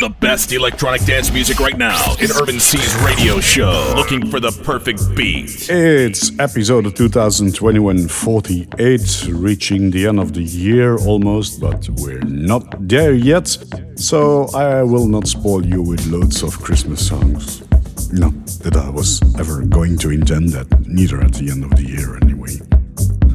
The best electronic dance music right now in Irvin C's radio show. Looking for the perfect beat. It's episode of 2021 48, reaching the end of the year almost, but we're not there yet. So I will not spoil you with loads of Christmas songs. Not that I was ever going to intend that, neither at the end of the year anyway.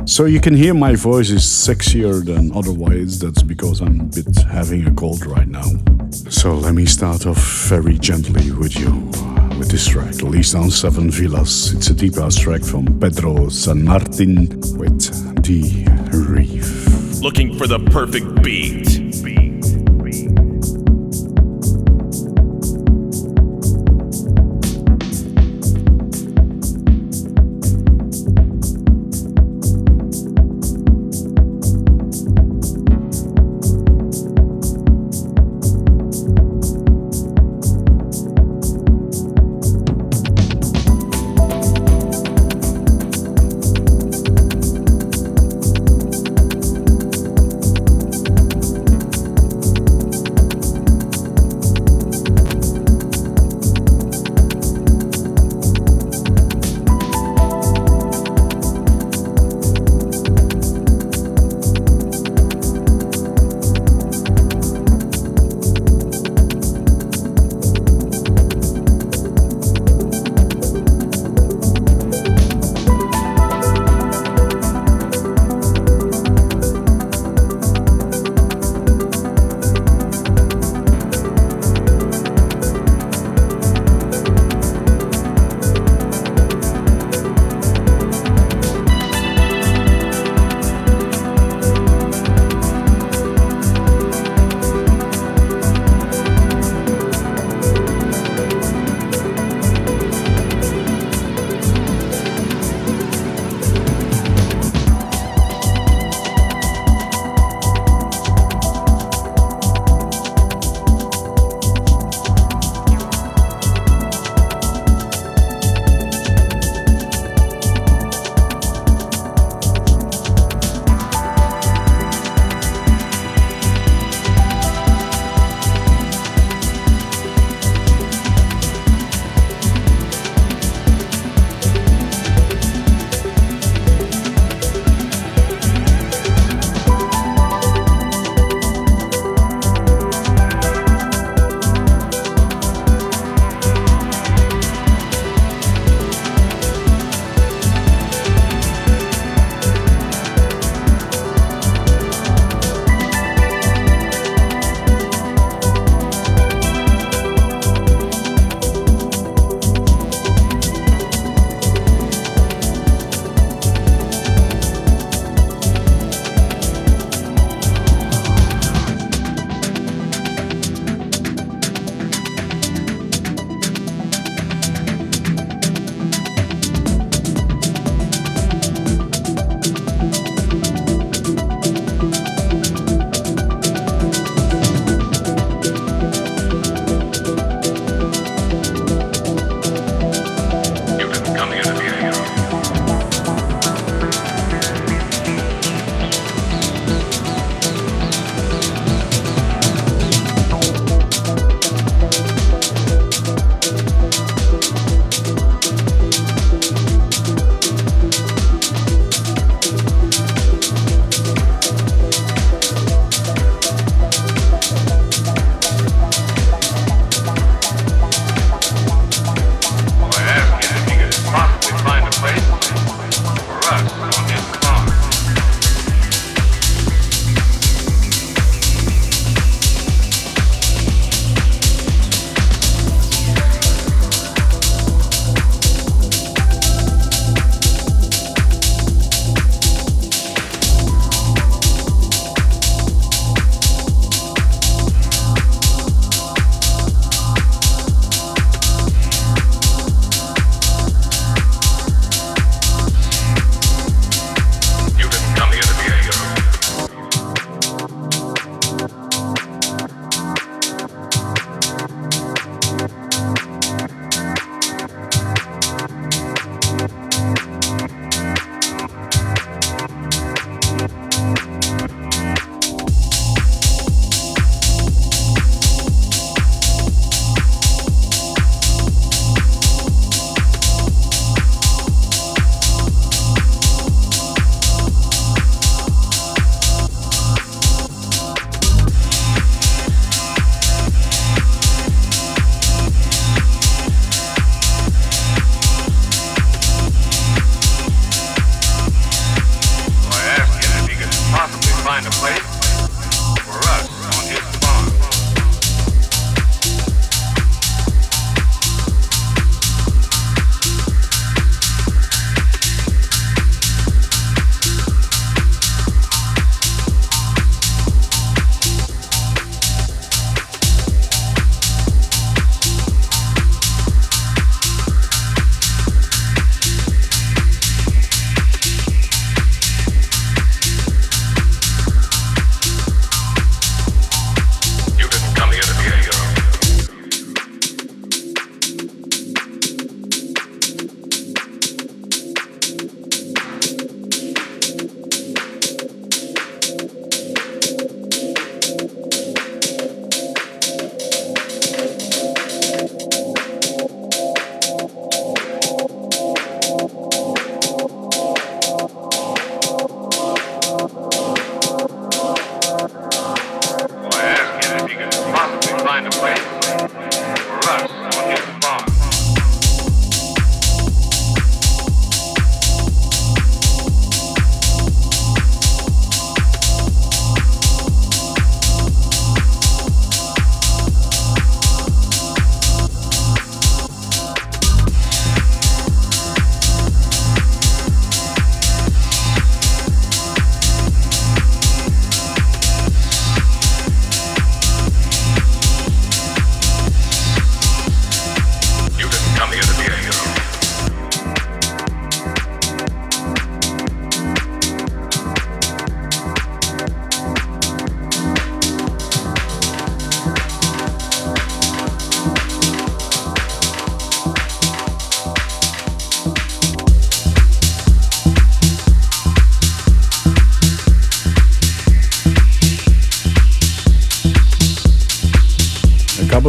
So you can hear my voice is sexier than otherwise. That's because I'm a bit having a cold right now. So let me start off very gently with you uh, with this track, Lease on Seven Villas. It's a deep house track from Pedro San Martin with The Reef. Looking for the perfect beat.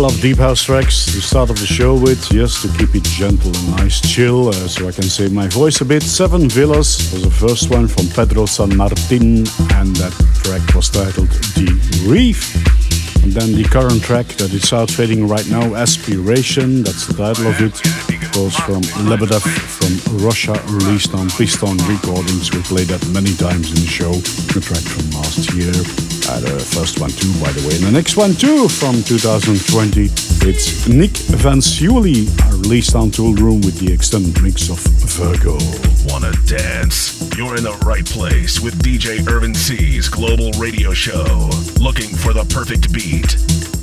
Of deep house tracks to start off the show with, yes, to keep it gentle and nice, chill, uh, so I can save my voice a bit. Seven Villas was the first one from Pedro San Martin, and that track was titled The Reef. And then the current track that is out fading right now, Aspiration, that's the title of it, goes from Lebedev from Russia, released on Piston Recordings. We played that many times in the show, the track from last year. Uh, the first one too, by the way. And the next one too, from 2020, it's Nick Fanciulli, released on Toolroom with the extended mix of Virgo. Wanna dance? You're in the right place with DJ Irvin C's global radio show. Looking for the perfect beat.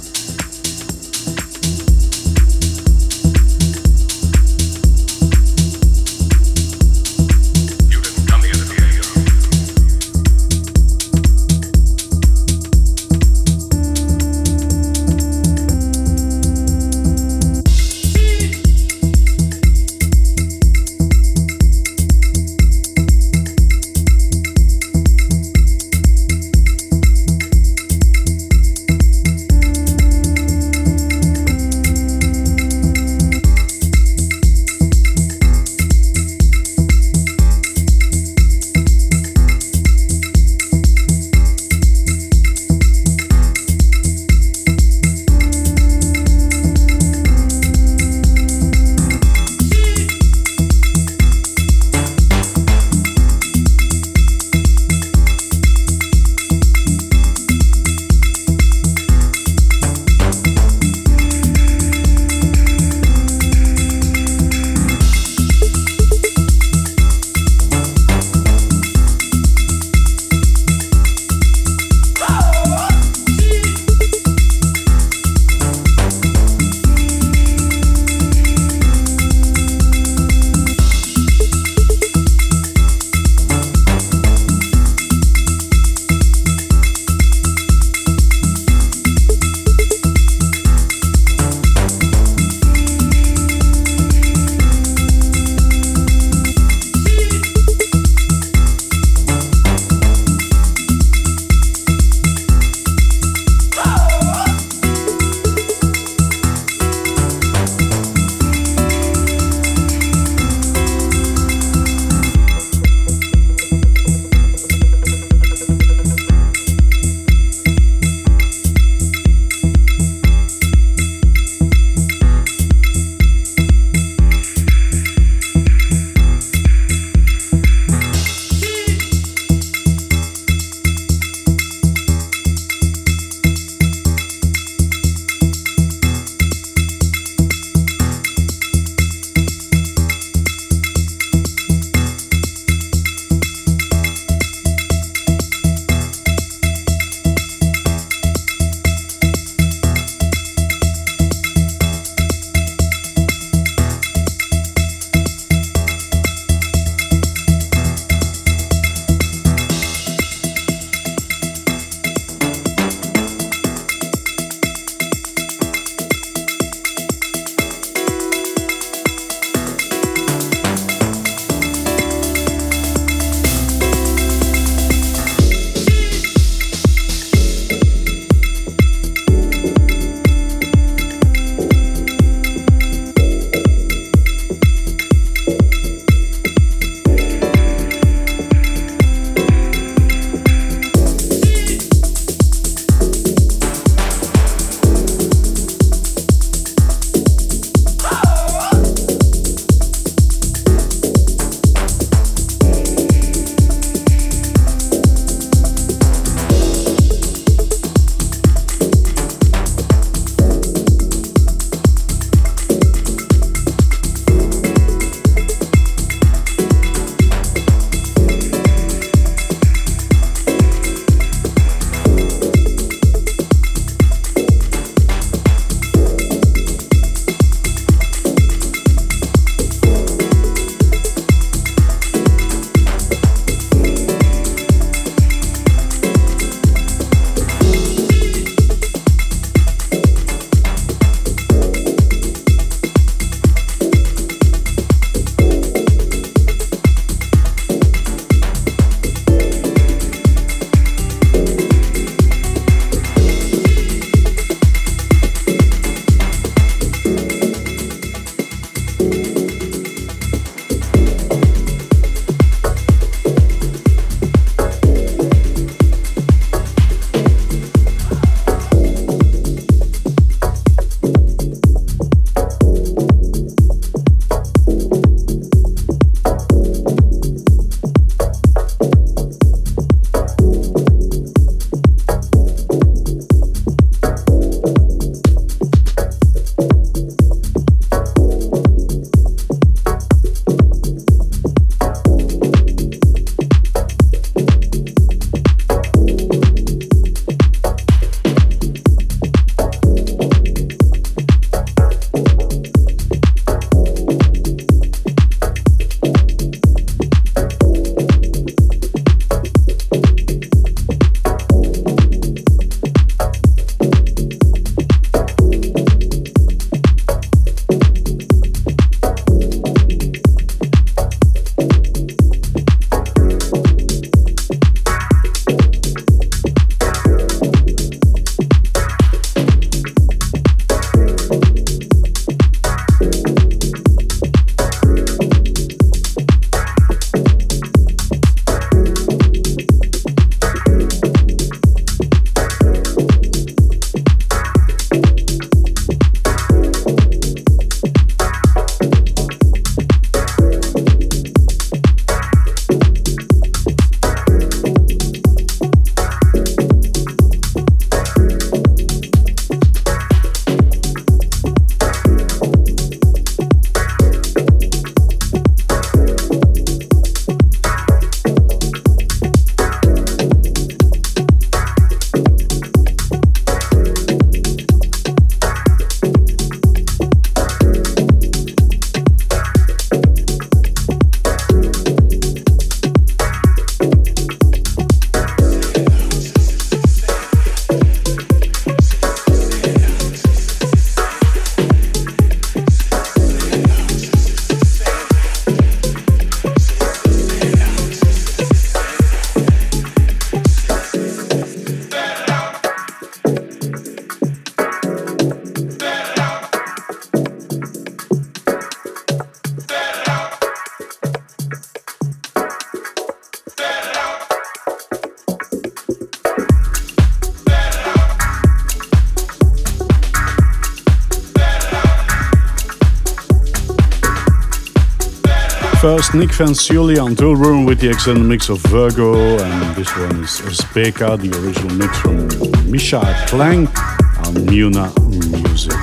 First, Nick Fanciulli on Toolroom with the extended mix of Virgo, and this one is Speka, the original mix from Misha Klang on Muna Music.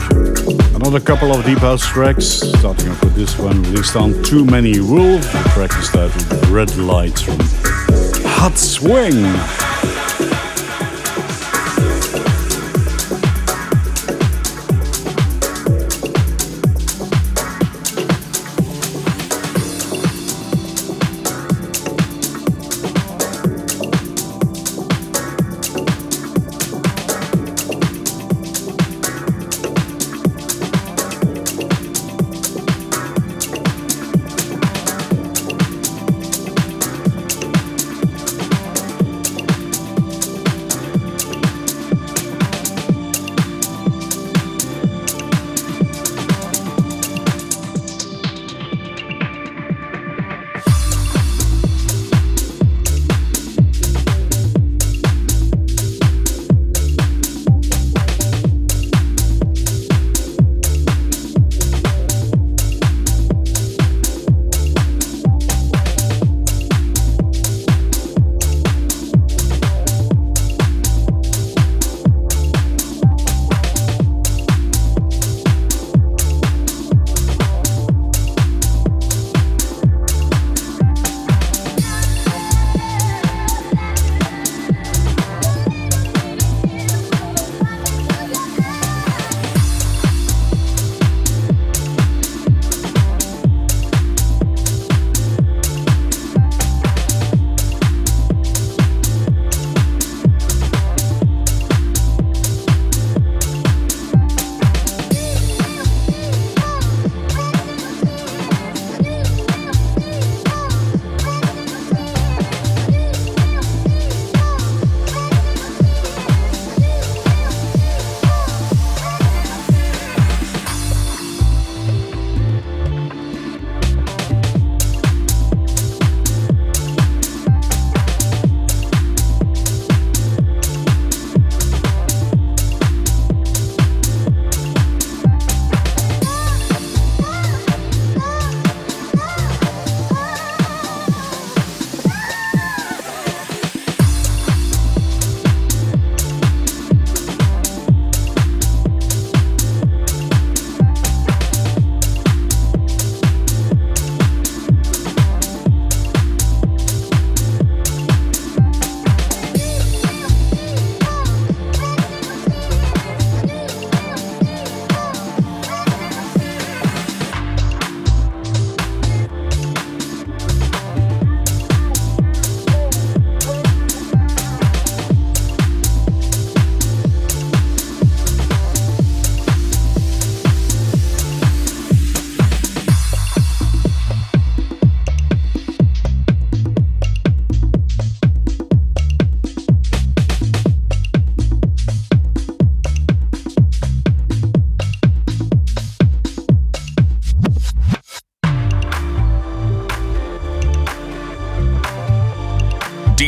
Another couple of deep house tracks, starting off with this one released on Too Many Rules. The track is titled Red Lights from Hot Swing.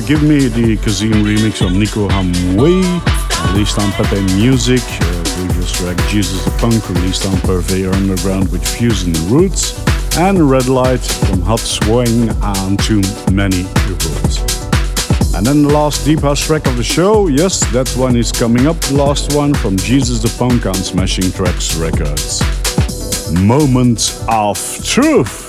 Forgive me the Kazim remix of Nico Hamway, released on Pepe Music. Uh, previous track Jesus the Punk, released on Purveyor Underground with Fusion Roots. And Red Light from Hot Swing and too many reports. And then the last deep house track of the show, yes, that one is coming up. The last one from Jesus the Punk on Smashing Tracks Records. Moment of Truth.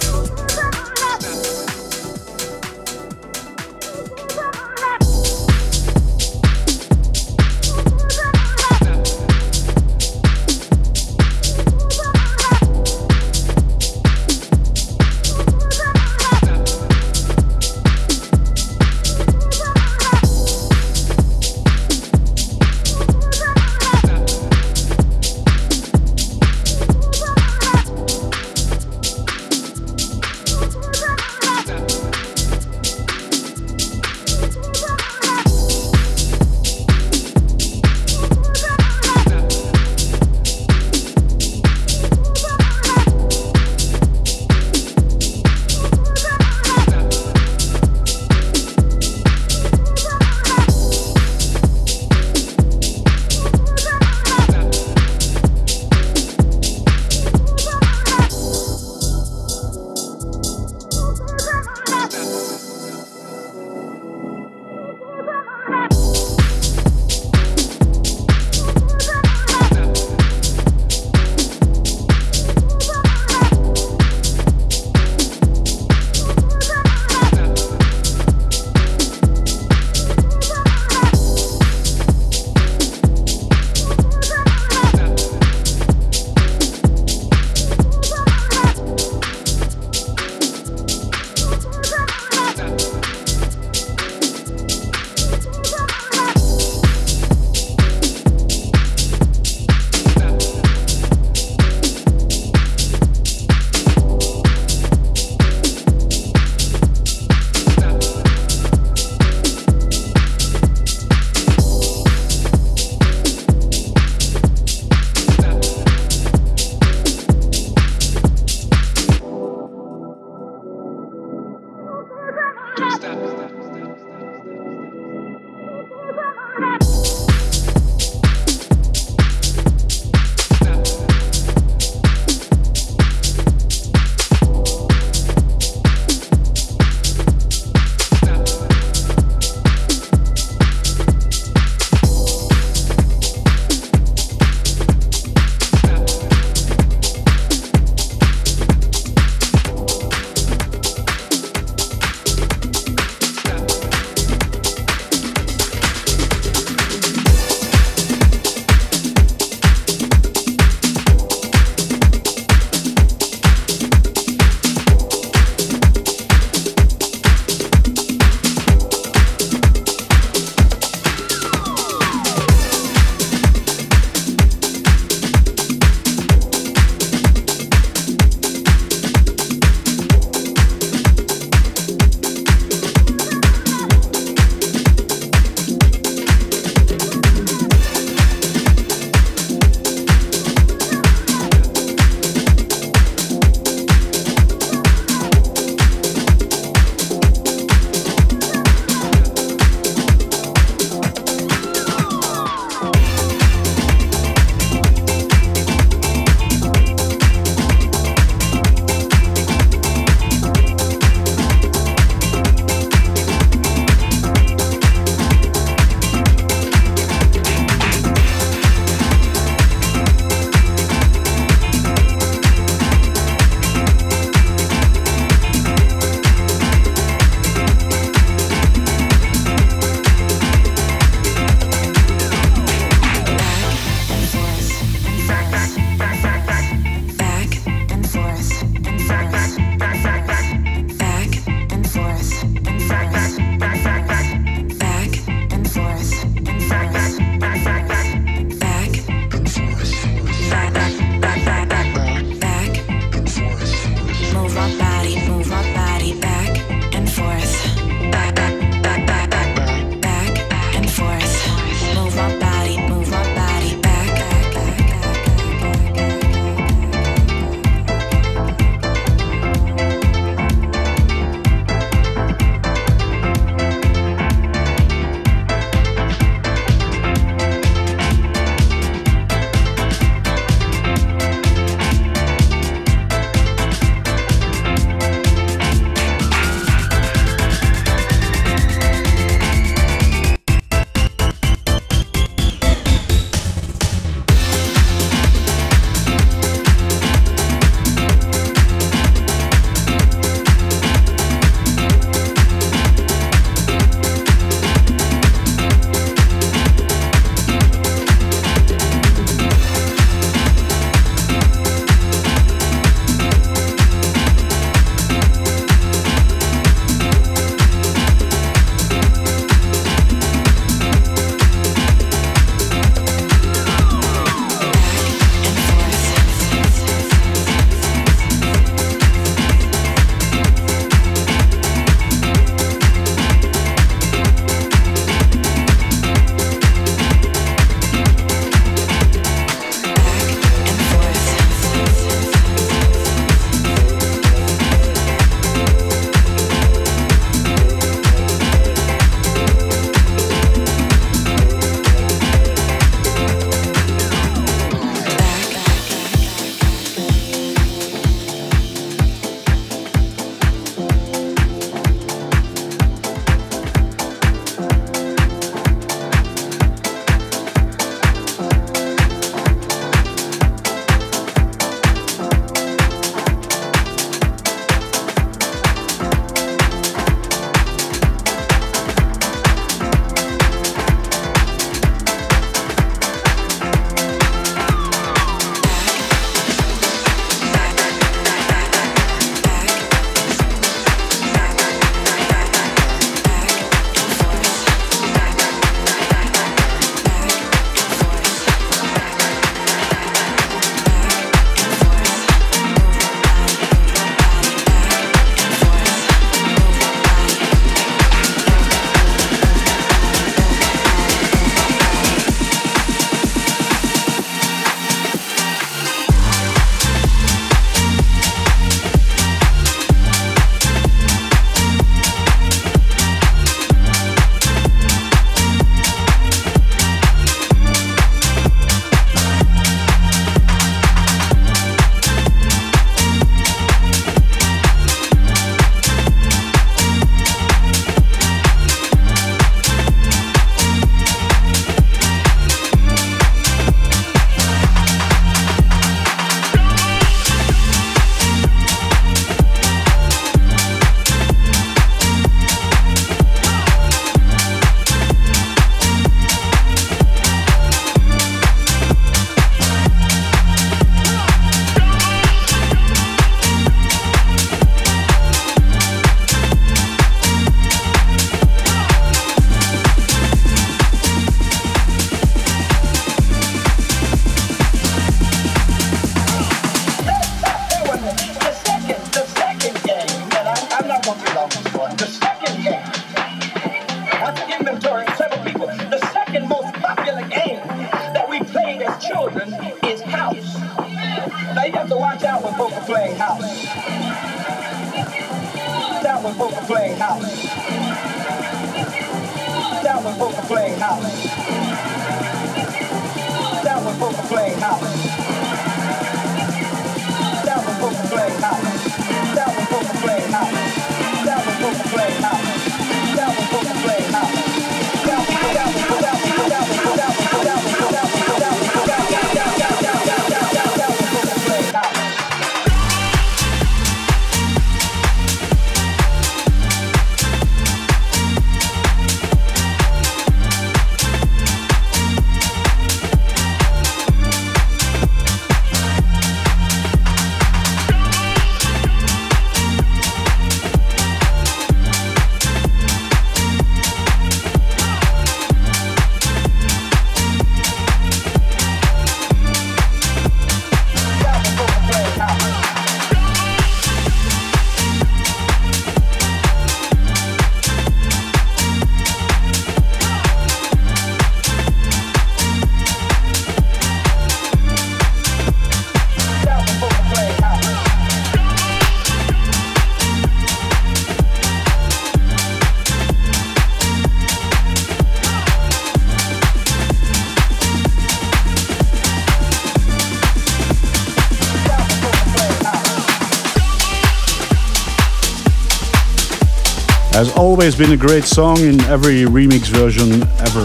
Has always been a great song in every remix version ever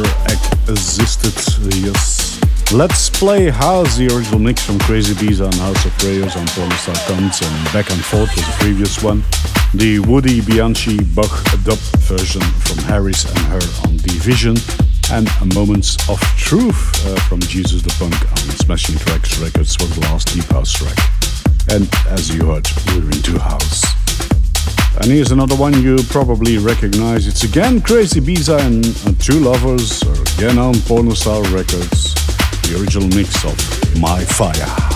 existed. Yes. Let's play House, the original mix from Crazibiza on House of Prayers on Pornostar Counts and Back and Forth was the previous one. The Woody Bianchi Bach dub version from Harris and her on Division and Moments of Truth uh, from Jesus the Punk on Smashing Tracks Records was the last Deep House track. And as you heard, we're into house. And here's another one you probably recognize. It's again Crazibiza and uh, Two Lovers, again on Pornostar Records, the original mix of My Fire.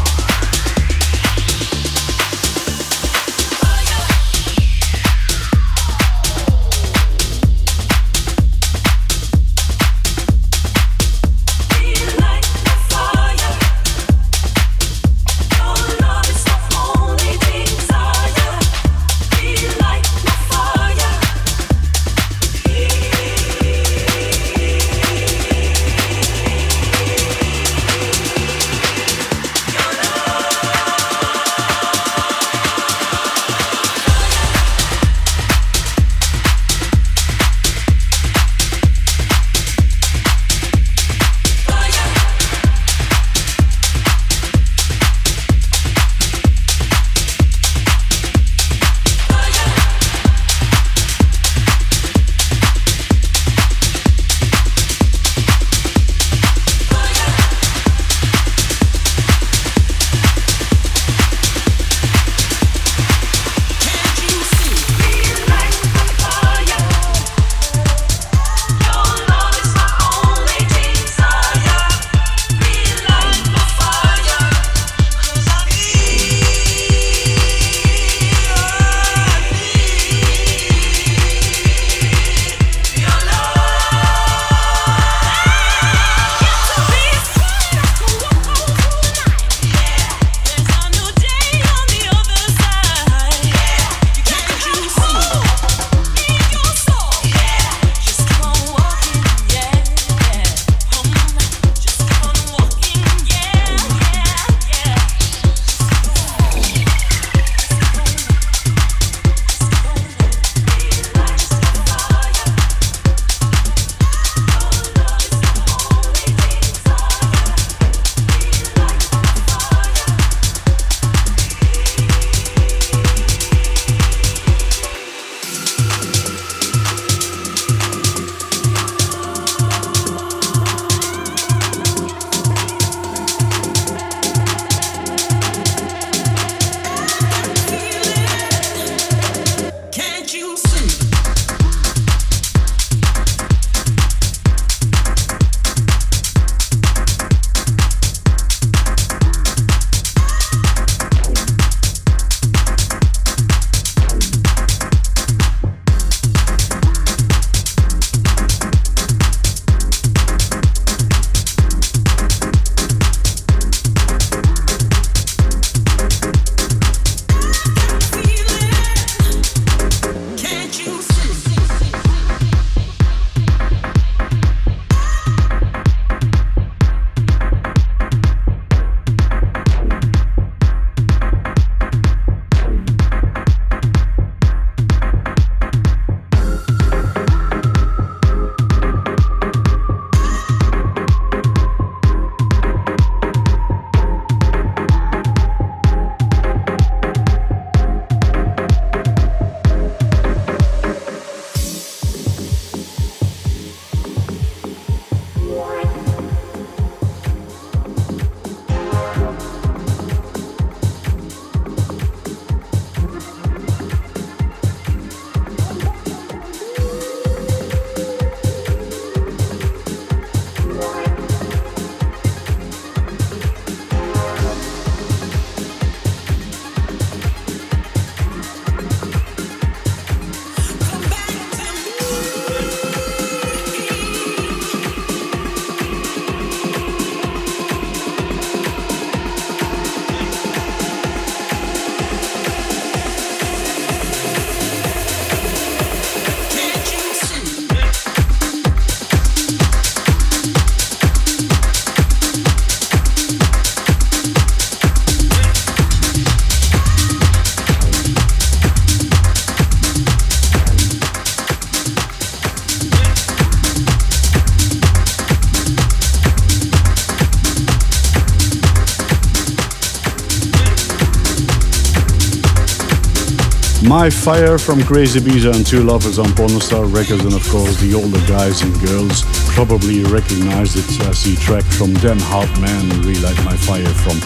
My Fire from Crazibiza and Two Lovers on Pornostar Records, and of course, the older guys and girls probably recognize it as the track from Dan Hartman, Relight My Fire from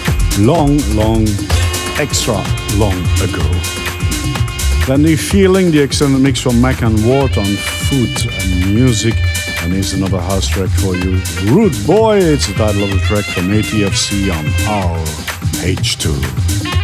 long, long, extra long ago. Then the feeling, the extended mix from Mac and Ward on food and music. And here's another house track for you. Rude Boy, it's the title of the track from ATFC on RH2.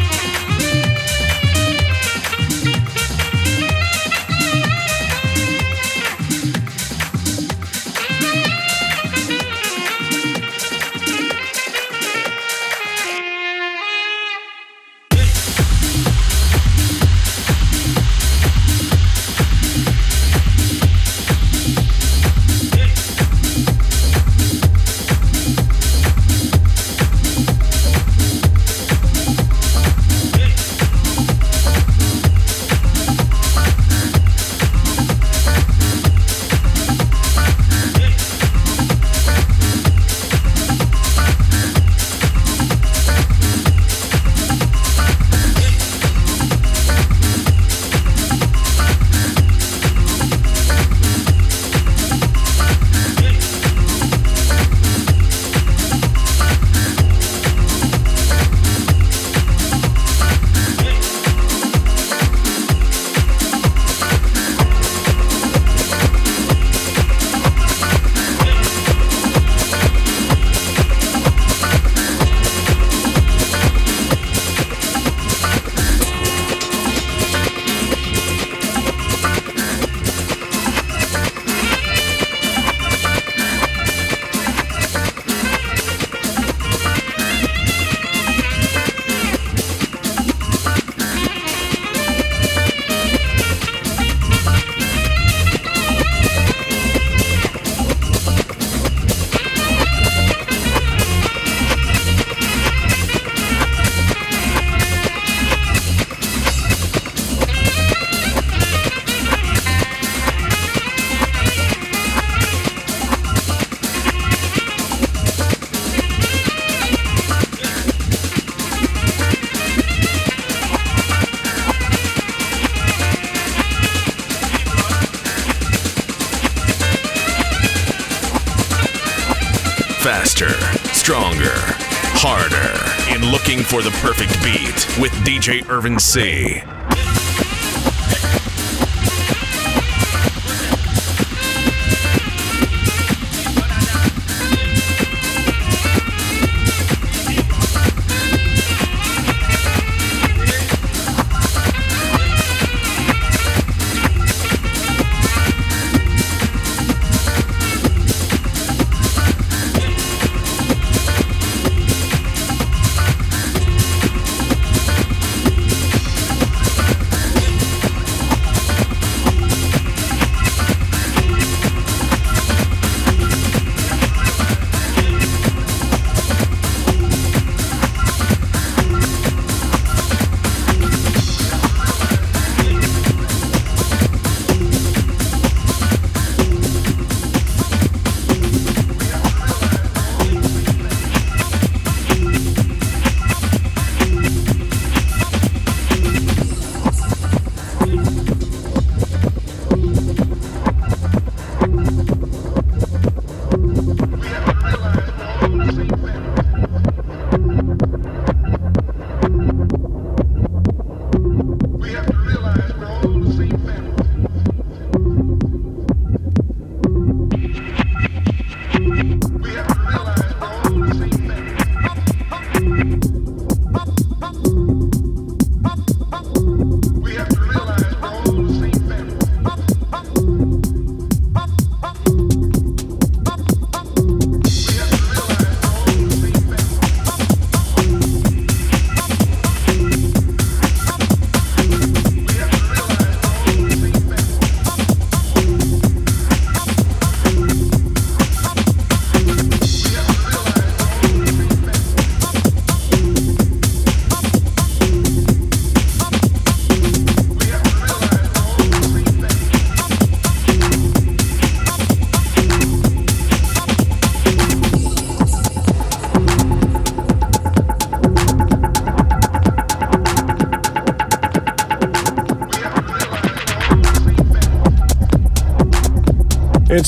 For the perfect beat with DJ Irvin C.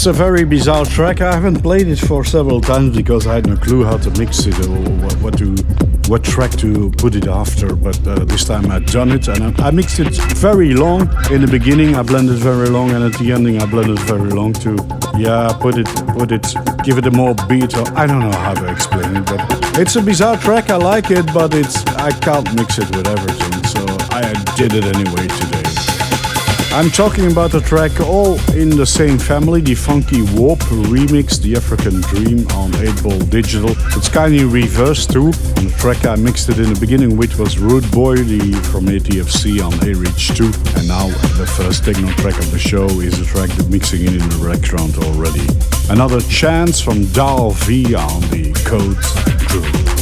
it's a very bizarre track. I haven't played it for several times because I had no clue how to mix it or what, to what track to put it after. But uh, this time I've done it and I, I, mixed it very long. In the beginning I blended very long and at the ending I blended very long too. Yeah, put it, put it, give it a more beat. Or, I don't know how to explain it, but it's a bizarre track. I like it, but it's I can't mix it with everything. So I did it anyway today. I'm talking about a track all in the same family, the Funky Warp remix, The African Dream on 8-Ball Digital. It's kind of reversed too. On the track I mixed it in the beginning with was Rude Boy the, from ATFC on A-Reach 2. And now the first techno track of the show is a track that mixing it in the background already. Another chance from Dal V on the Code Groove.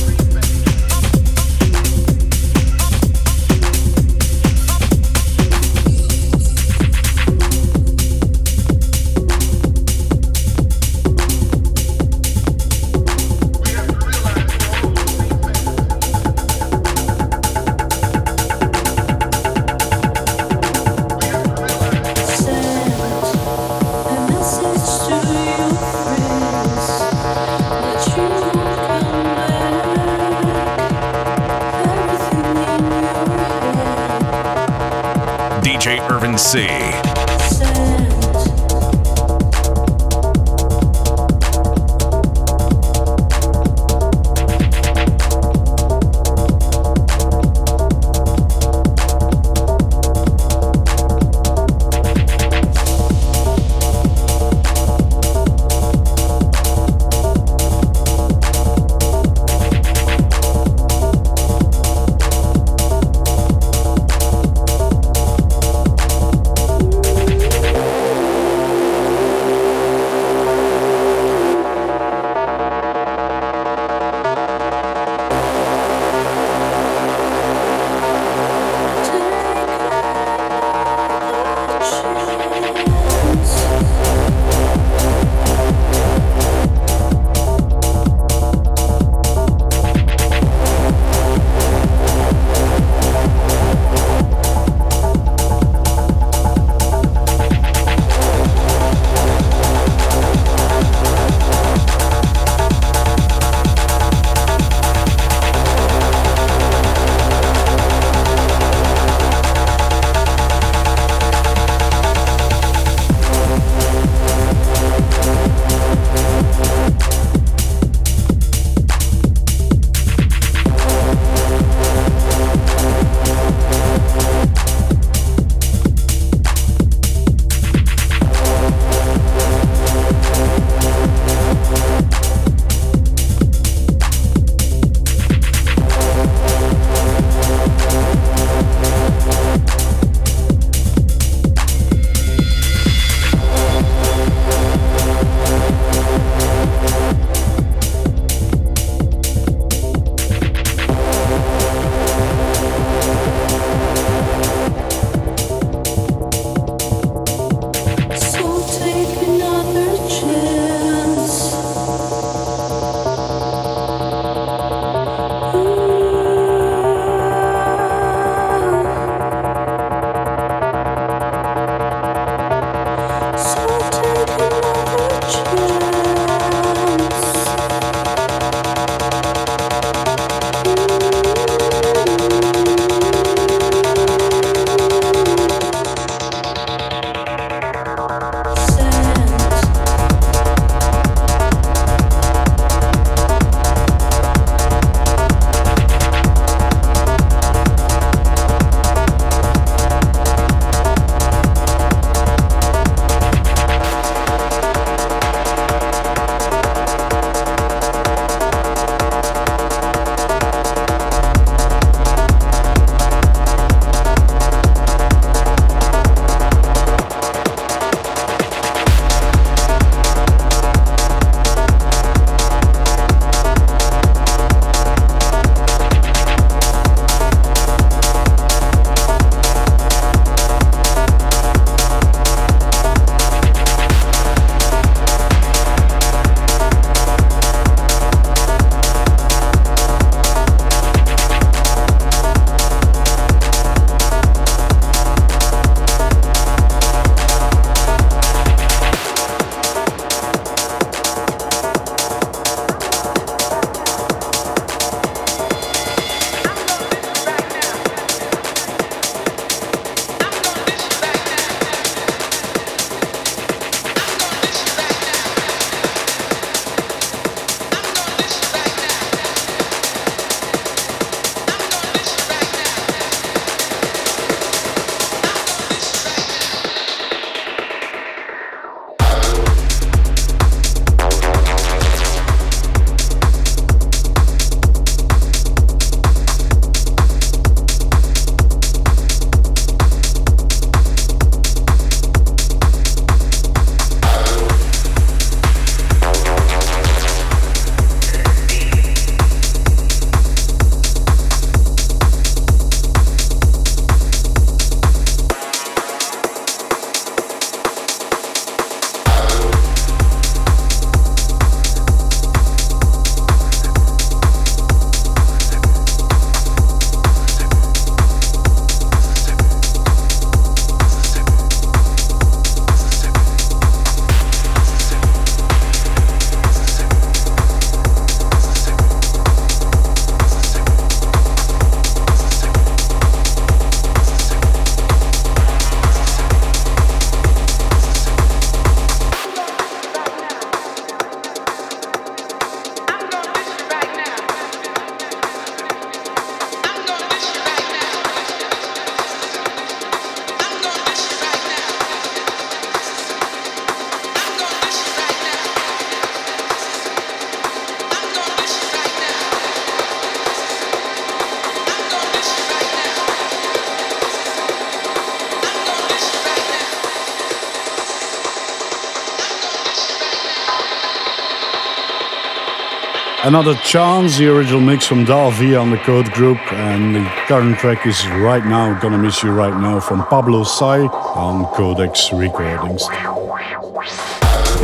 Another Chance, the original mix from Dalvia on the Code Group, and the current track is Right Now, Gonna Miss You Right Now from Pablo Sai on Codex Recordings.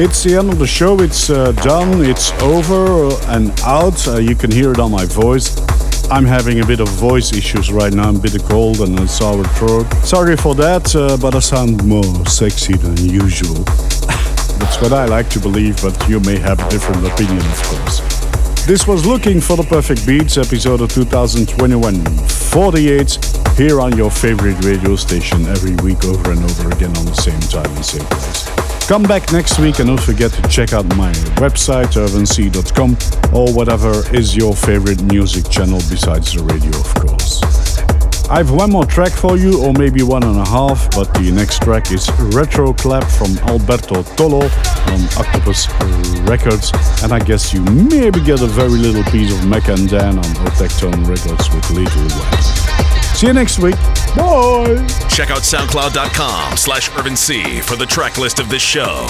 It's the end of the show, it's uh, done, it's over and out. Uh, you can hear it on my voice. I'm having a bit of voice issues right now, I'm a bit of cold and a sour throat. Sorry for that, uh, but I sound more sexy than usual. That's what I like to believe, but you may have a different opinion, of course. This was Looking for the Perfect Beats, episode of 2021 48, here on your favorite radio station every week over and over again on the same time and same place. Come back next week and don't forget to check out my website, irvinc.com, or whatever is your favorite music channel besides the radio, of course. I have one more track for you, or maybe one and a half, but the next track is Retro Clap from Alberto Tolo on Octopus Records, and I guess you maybe get a very little piece of Mecca and Dan on Otectone Records with Little Web. See you next week. Bye! Check out soundcloud.com slash irvinc for the track list of this show.